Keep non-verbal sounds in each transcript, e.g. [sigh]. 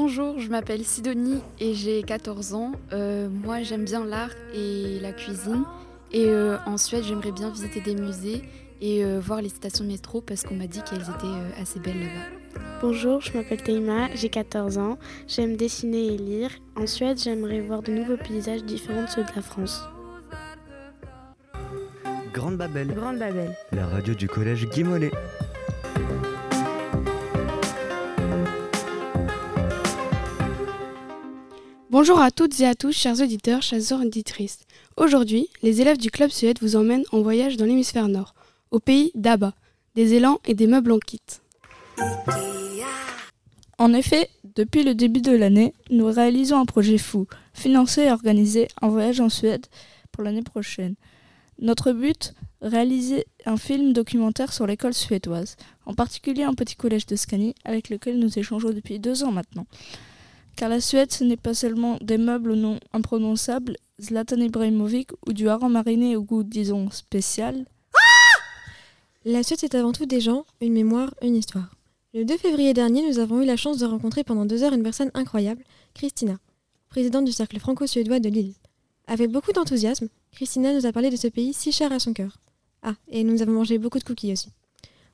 Bonjour, je m'appelle Sidonie et j'ai 14 ans. Euh, moi, j'aime bien l'art et la cuisine. Et euh, en Suède, j'aimerais bien visiter des musées et euh, voir les stations de métro parce qu'on m'a dit qu'elles étaient assez belles là-bas. Bonjour, je m'appelle Teima, j'ai 14 ans. J'aime dessiner et lire. En Suède, j'aimerais voir de nouveaux paysages différents de ceux de la France. Grande Babel. Grande Babel. La radio du collège Guy Bonjour à toutes et à tous, chers auditeurs, chers auditrices. Aujourd'hui, les élèves du Club Suède vous emmènent en voyage dans l'hémisphère nord, au pays d'Aba, des élans et des meubles en kit. En effet, depuis le début de l'année, nous réalisons un projet fou, financer et organiser un voyage en Suède pour l'année prochaine. Notre but Réaliser un film documentaire sur l'école suédoise, en particulier un petit collège de Scanie avec lequel nous échangeons depuis deux ans maintenant. Car la Suède, ce n'est pas seulement des meubles au nom imprononçable, Zlatan Ibrahimovic ou du hareng mariné au goût, disons, spécial. La Suède, c'est avant tout des gens, une mémoire, une histoire. Le 2 février dernier, nous avons eu la chance de rencontrer pendant deux heures une personne incroyable, Christina, présidente du cercle franco-suédois de Lille. Avec beaucoup d'enthousiasme, Christina nous a parlé de ce pays si cher à son cœur. Ah, et nous avons mangé beaucoup de cookies aussi.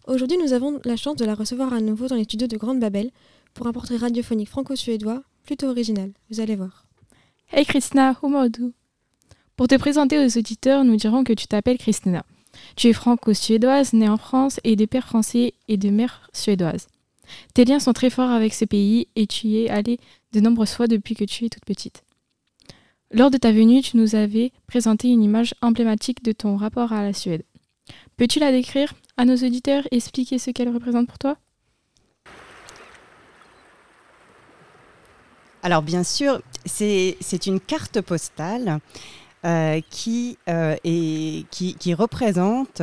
Aujourd'hui, nous avons la chance de la recevoir à nouveau dans les studios de Grande Babel pour un portrait radiophonique franco-suédois plutôt original. Vous allez voir. Hey Christina, Humodu. Pour te présenter aux auditeurs, nous dirons que tu t'appelles Christina. Tu es franco-suédoise, née en France et de père français et de mère suédoise. Tes liens sont très forts avec ce pays et tu y es allée de nombreuses fois depuis que tu es toute petite. Lors de ta venue, tu nous avais présenté une image emblématique de ton rapport à la Suède. Peux-tu la décrire? À nos auditeurs et expliquer ce qu'elle représente pour toi? Alors bien sûr, c'est une carte postale euh, qui, euh, qui, représente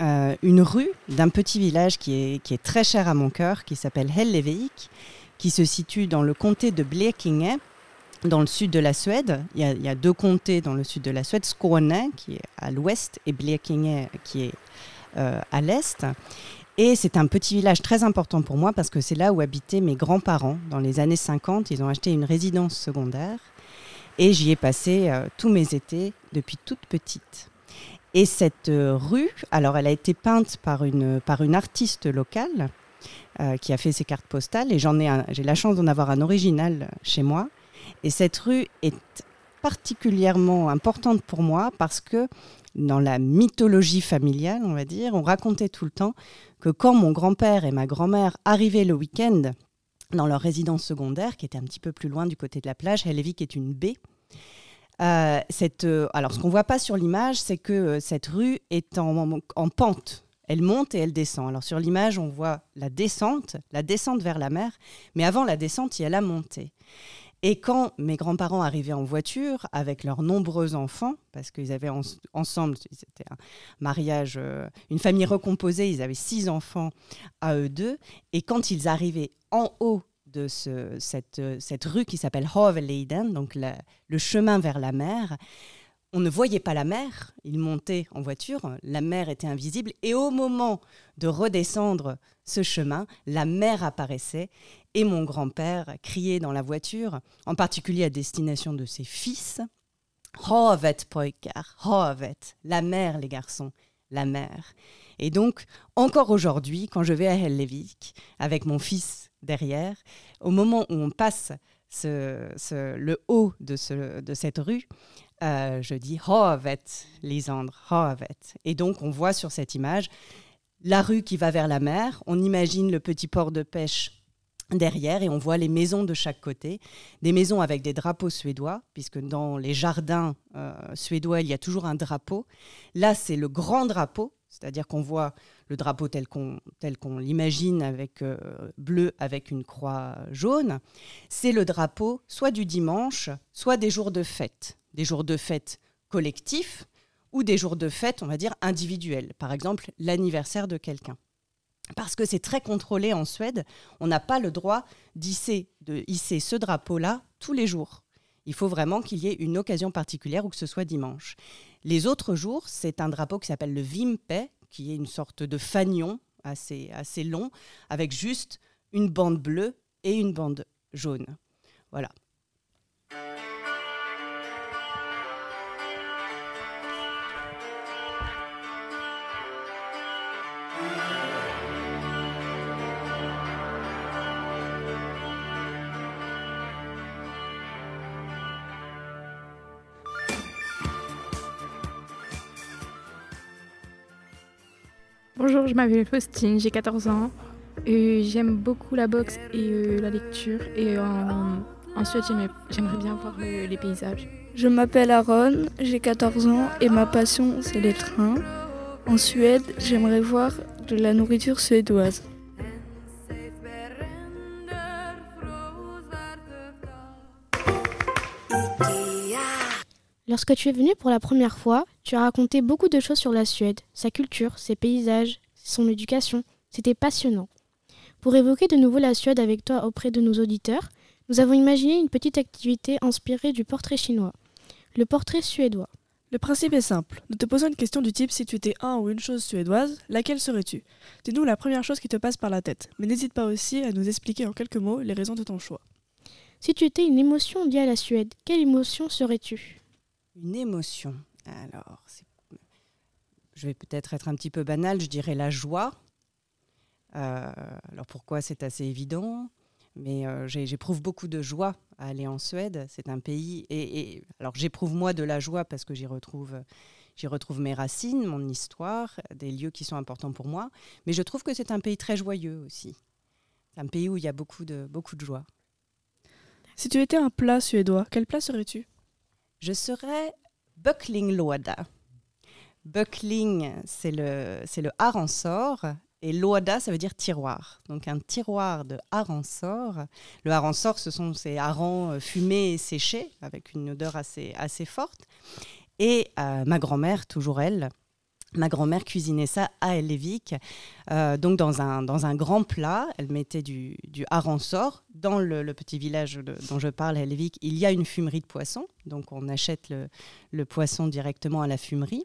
euh, une rue d'un petit village qui est, très cher à mon cœur, qui s'appelle Hellevik, qui se situe dans le comté de Blekinge, dans le sud de la Suède. Il y, a, deux comtés dans le sud de la Suède, Skåne qui est à l'ouest et Blekinge qui est à l'est. Et c'est un petit village très important pour moi parce que c'est là où habitaient mes grands-parents. Dans les années 50, ils ont acheté une résidence secondaire et j'y ai passé euh, tous mes étés depuis toute petite. Et cette euh, rue, alors elle a été peinte par une, par une artiste locale euh, qui a fait ses cartes postales et j'en ai, j'ai la chance d'en avoir un original chez moi. Et cette rue est particulièrement importante pour moi parce que dans la mythologie familiale, on va dire, on racontait tout le temps que quand mon grand-père et ma grand-mère arrivaient le week-end dans leur résidence secondaire, qui était un petit peu plus loin du côté de la plage, Hellevik est une baie. Euh, euh, alors, ce qu'on voit pas sur l'image, c'est que euh, cette rue est en, en, pente. Elle monte et elle descend. Alors, sur l'image, on voit la descente, la descente vers la mer, mais avant la descente, il y a la montée. Et quand mes grands-parents arrivaient en voiture avec leurs nombreux enfants, parce qu'ils avaient ensemble, c'était un mariage, euh, une famille recomposée, ils avaient six enfants à eux deux, et quand ils arrivaient en haut de cette, cette, rue qui s'appelle Hoveleiden, donc le chemin vers la mer, on ne voyait pas la mer, ils montaient en voiture, la mer était invisible, et au moment de redescendre ce chemin, la mer apparaissait, et mon grand-père criait dans la voiture, en particulier à destination de ses fils, Hovet poikar, Hovet, la mer les garçons, la mer. Et donc, encore aujourd'hui, quand je vais à Hellevik, avec mon fils derrière, au moment où on passe le haut de cette rue, euh, je dis Hovet, Lisandre, Hovet. Et donc, on voit sur cette image la rue qui va vers la mer. On imagine le petit port de pêche derrière et on voit les maisons de chaque côté, des maisons avec des drapeaux suédois, puisque dans les jardins euh, suédois, il y a toujours un drapeau. Là, c'est le grand drapeau, c'est-à-dire qu'on voit le drapeau tel qu'on qu'on l'imagine avec euh, bleu avec une croix jaune. C'est le drapeau soit du dimanche, soit des jours de fête des jours de fête collectifs ou des jours de fête, on va dire, individuels. Par exemple, l'anniversaire de quelqu'un. Parce que c'est très contrôlé en Suède, on n'a pas le droit d'hisser, de hisser ce drapeau-là tous les jours. Il faut vraiment qu'il y ait une occasion particulière ou que ce soit dimanche. Les autres jours, c'est un drapeau qui s'appelle le Vimpe, qui est une sorte de fanion assez, assez long, avec juste une bande bleue et une bande jaune. Voilà. Bonjour, je m'appelle Faustine, j'ai 14 ans. Euh, J'aime beaucoup la boxe et euh, la lecture. Et en, en Suède, j'aimerais- j'aimerais bien voir euh, les paysages. Je m'appelle Aaron, j'ai 14 ans et ma passion c'est les trains. En Suède, j'aimerais voir de la nourriture suédoise. Lorsque tu es venu pour la première fois, tu as raconté beaucoup de choses sur la Suède, sa culture, ses paysages, son éducation. C'était passionnant. Pour évoquer de nouveau la Suède avec toi auprès de nos auditeurs, nous avons imaginé une petite activité inspirée du portrait chinois, le portrait suédois. Le principe est simple. Nous te posons une question du type si tu étais un ou une chose suédoise, laquelle serais-tu? Dis-nous la première chose qui te passe par la tête, mais n'hésite pas aussi à nous expliquer en quelques mots les raisons de ton choix. Si tu étais une émotion liée à la Suède, quelle émotion serais-tu? Une émotion. Alors, je vais peut-être être un petit peu banal, je dirais la joie. Euh, alors pourquoi c'est assez évident? Mais euh, j'éprouve beaucoup de joie à aller en Suède. C'est un pays et, et- alors j'éprouve moi de la joie parce que j'y retrouve j'y retrouve mes racines, mon histoire, des lieux qui sont importants pour moi. Mais je trouve que c'est un pays très joyeux aussi. C'est un pays où il y a beaucoup de beaucoup de joie. Si tu étais un plat suédois, quel plat serais-tu? Je serais Böcklinglåda. Böckling, c'est le, c'est le harensor. Et låda, ça veut dire tiroir. Donc un tiroir de harensor. Le harensor, ce sont ces harengs euh, fumés et séchés, avec une odeur assez, assez forte. Et euh, ma grand-mère, toujours elle, ma grand-mère cuisinait ça à Ellevik. Euh, donc dans un, dans un grand plat, elle mettait du, du. Dans le, petit village dont je parle, à il y a une fumerie de poissons. Donc on achète le, poisson directement à la fumerie.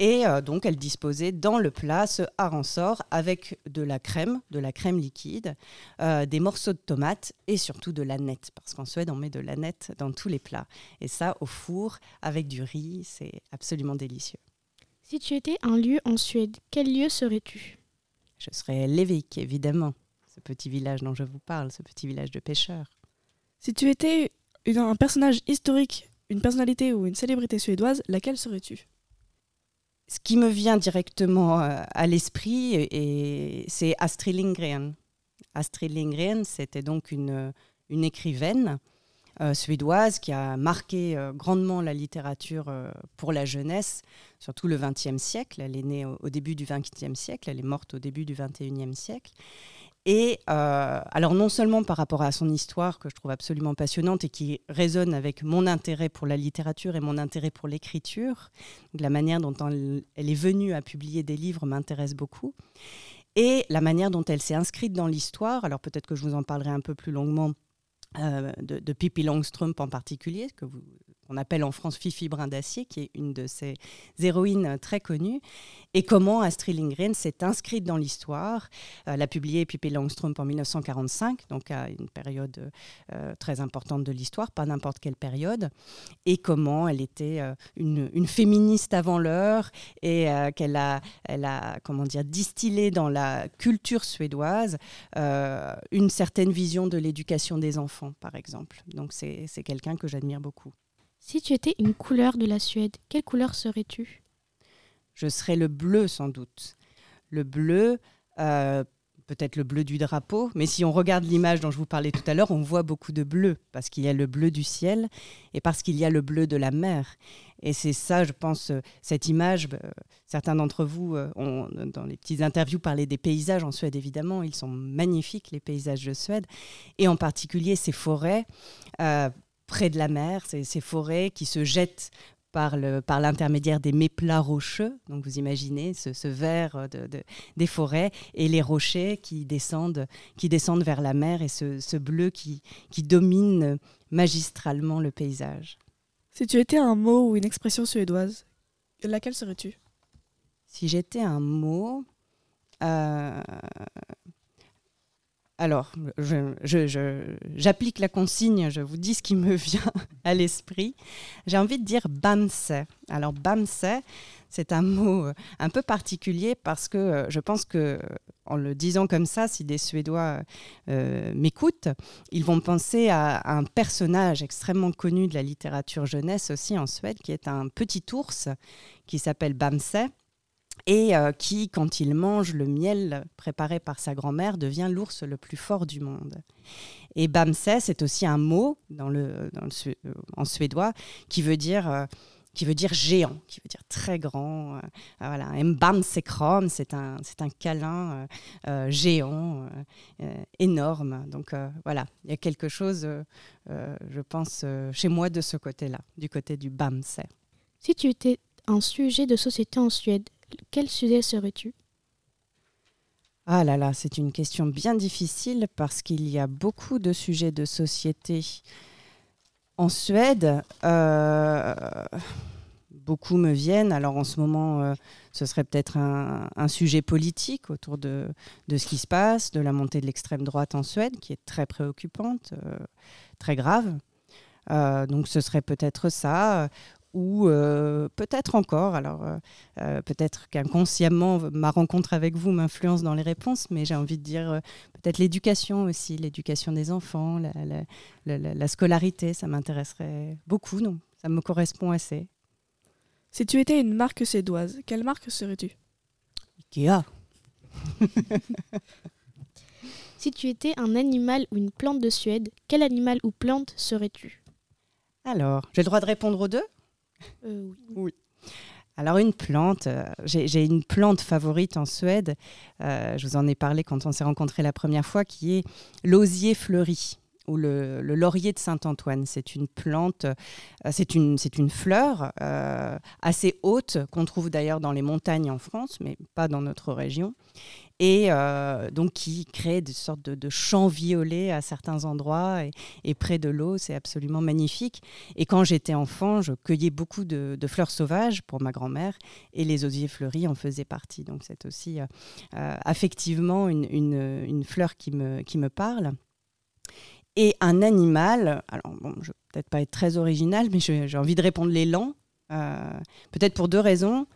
Et euh, donc, elle disposait dans le plat ce harensor avec de la crème, de la crème liquide, euh, des morceaux de tomates et surtout de l'aneth, parce qu'en Suède, on met de l'aneth dans tous les plats. Et ça, au four, avec du riz, c'est absolument délicieux. Si tu étais un lieu en Suède, quel lieu serais-tu? Je serais Levik, évidemment, ce petit village dont je vous parle, ce petit village de pêcheurs. Si tu étais une- un personnage historique, une personnalité ou une célébrité suédoise, laquelle serais-tu? Ce qui me vient directement euh, à l'esprit, c'est Astrid Lindgren. Astrid Lindgren, c'était donc une, une écrivaine euh, suédoise qui a marqué euh, grandement la littérature euh, pour la jeunesse, surtout le XXe siècle. Elle est née au, début du XXe siècle, elle est morte au début du XXIe siècle. Et euh, alors non seulement par rapport à son histoire que je trouve absolument passionnante et qui résonne avec mon intérêt pour la littérature et mon intérêt pour l'écriture, la manière dont elle, est venue à publier des livres m'intéresse beaucoup. Et la manière dont elle s'est inscrite dans l'histoire, alors peut-être que je vous en parlerai un peu plus longuement euh, de, de Pippi Longstrump en particulier, que vous, qu'on appelle en France Fifi Brin d'Acier, qui est une de ses héroïnes très connues, et comment Astrid Lindgren s'est inscrite dans l'histoire. Euh, elle a publié Pippi Longstrump en 1945, donc à une période euh, très importante de l'histoire, pas n'importe quelle période, et comment elle était euh, une, féministe avant l'heure et qu'elle a, a comment dire, distillé dans la culture suédoise une certaine vision de l'éducation des enfants, par exemple. Donc c'est quelqu'un que j'admire beaucoup. Si tu étais une couleur de la Suède, quelle couleur serais-tu? Je serais le bleu sans doute. Le bleu, euh, peut-être le bleu du drapeau, mais si on regarde l'image dont je vous parlais tout à l'heure, on voit beaucoup de bleu, parce qu'il y a le bleu du ciel et parce qu'il y a le bleu de la mer. Et c'est ça, je pense, euh, cette image, euh, certains d'entre vous ont, dans les petites interviews, parlé des paysages en Suède, évidemment, ils sont magnifiques, les paysages de Suède, et en particulier ces forêts près de la mer, ces, ces forêts qui se jettent par, le, par l'intermédiaire des méplats rocheux. Donc vous imaginez ce, ce vert de, de- des forêts et les rochers qui descendent, qui descendent vers la mer et ce, ce bleu qui, qui domine magistralement le paysage. Si tu étais un mot ou une expression suédoise, laquelle serais-tu? Si j'étais un mot, euh, alors, j'applique la consigne, je vous dis ce qui me [laughs] vient à l'esprit. J'ai envie de dire Bamse. Alors, Bamse, c'est un mot euh, un peu particulier parce que euh, je pense que en le disant comme ça, si des Suédois euh, m'écoutent, ils vont penser à, un personnage extrêmement connu de la littérature jeunesse aussi en Suède, qui est un petit ours qui s'appelle Bamse et euh, qui, quand il mange le miel préparé par sa grand-mère, devient l'ours le plus fort du monde. Et Bamse, c'est aussi un mot euh, en suédois qui veut dire euh, qui veut dire géant, qui veut dire très grand. voilà, Mbamsekram, c'est un, c'est un câlin géant, énorme. Donc voilà, il y a quelque chose, je pense, chez moi de ce côté-là, du côté du Bamse. Si tu étais un sujet de société en Suède, quel sujet serais-tu? Ah là là, c'est une question bien difficile parce qu'il y a beaucoup de sujets de société en Suède. Euh, beaucoup me viennent. Alors en ce moment, euh, ce serait peut-être un, sujet politique autour de, ce qui se passe, de la montée de l'extrême droite en Suède, qui est très préoccupante, euh, très grave. donc ce serait peut-être ça, ou euh, peut-être encore, alors euh, euh, peut-être qu'inconsciemment ma rencontre avec vous m'influence dans les réponses, mais j'ai envie de dire peut-être l'éducation aussi, l'éducation des enfants, la, scolarité, ça m'intéresserait beaucoup, donc ça me correspond assez. Si tu étais une marque suédoise, quelle marque serais-tu? Ikea. [laughs] si tu étais un animal ou une plante de Suède, quel animal ou plante serais-tu? Alors, j'ai le droit de répondre aux deux? Euh, oui. Alors une plante, euh, j'ai une plante favorite en Suède, euh, je vous en ai parlé quand on s'est rencontrés la première fois, qui est l'osier fleuri ou le, laurier de Saint-Antoine. C'est une plante, c'est une, une fleur assez haute qu'on trouve d'ailleurs dans les montagnes en France, mais pas dans notre région et euh, donc qui crée des sortes de, champs violets à certains endroits et, près de l'eau. C'est absolument magnifique. Et quand j'étais enfant, je cueillais beaucoup de, fleurs sauvages pour ma grand-mère et les osiers fleuris en faisaient partie. Donc c'est aussi euh, euh, affectivement une, une, fleur qui me, qui me parle. Et un animal, alors bon, je vais peut-être pas être très original, mais j'ai envie de répondre l'élan. peut-être pour deux raisons.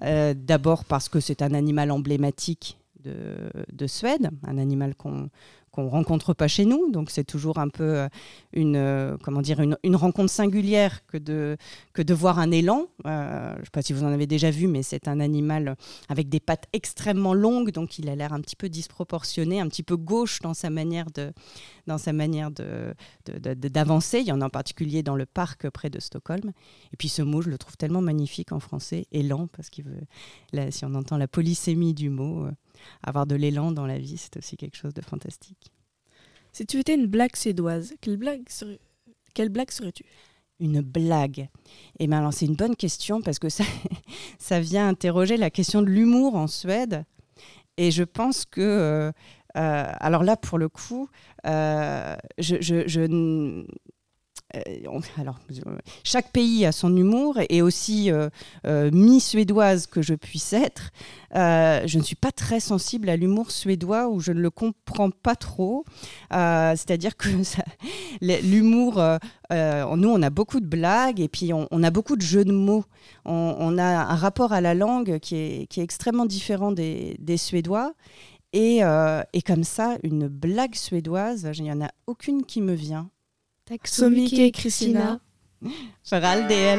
D'abord parce que c'est un animal emblématique de, Suède, un animal qu'on qu'on rencontre pas chez nous. Donc c'est toujours un peu euh, une, euh, comment dire, une, rencontre singulière que de, que de voir un élan. Euh, je ne sais pas si vous en avez déjà vu, mais c'est un animal avec des pattes extrêmement longues, donc il a l'air un petit peu disproportionné, un petit peu gauche dans sa manière de dans sa manière de, d'avancer. Il y en a en particulier dans le parc près de Stockholm. Et puis ce mot, je le trouve tellement magnifique en français, élan, parce qu'il veut, si on entend la polysémie du mot, avoir de l'élan dans la vie, c'est aussi quelque chose de fantastique. Si tu étais une blague suédoise, quelle blague, quelle blague serais-tu? Une blague Eh bien, alors c'est une bonne question parce que ça, [laughs] ça vient interroger la question de l'humour en Suède. Et je pense que, euh, euh, alors là, pour le coup, euh, je, je, je, [laughs] alors, chaque pays a son humour et aussi euh, euh, mi-suédoise que je puisse être, je ne suis pas très sensible à l'humour suédois où je ne le comprends pas trop. C'est-à-dire que [laughs] l'humour, nous, on a beaucoup de blagues et puis on, a beaucoup de jeux de mots. On, a un rapport à la langue qui est, extrêmement différent des, Suédois. Et, comme ça, une blague suédoise, il n'y en a aucune qui me vient. Kristina. För all del.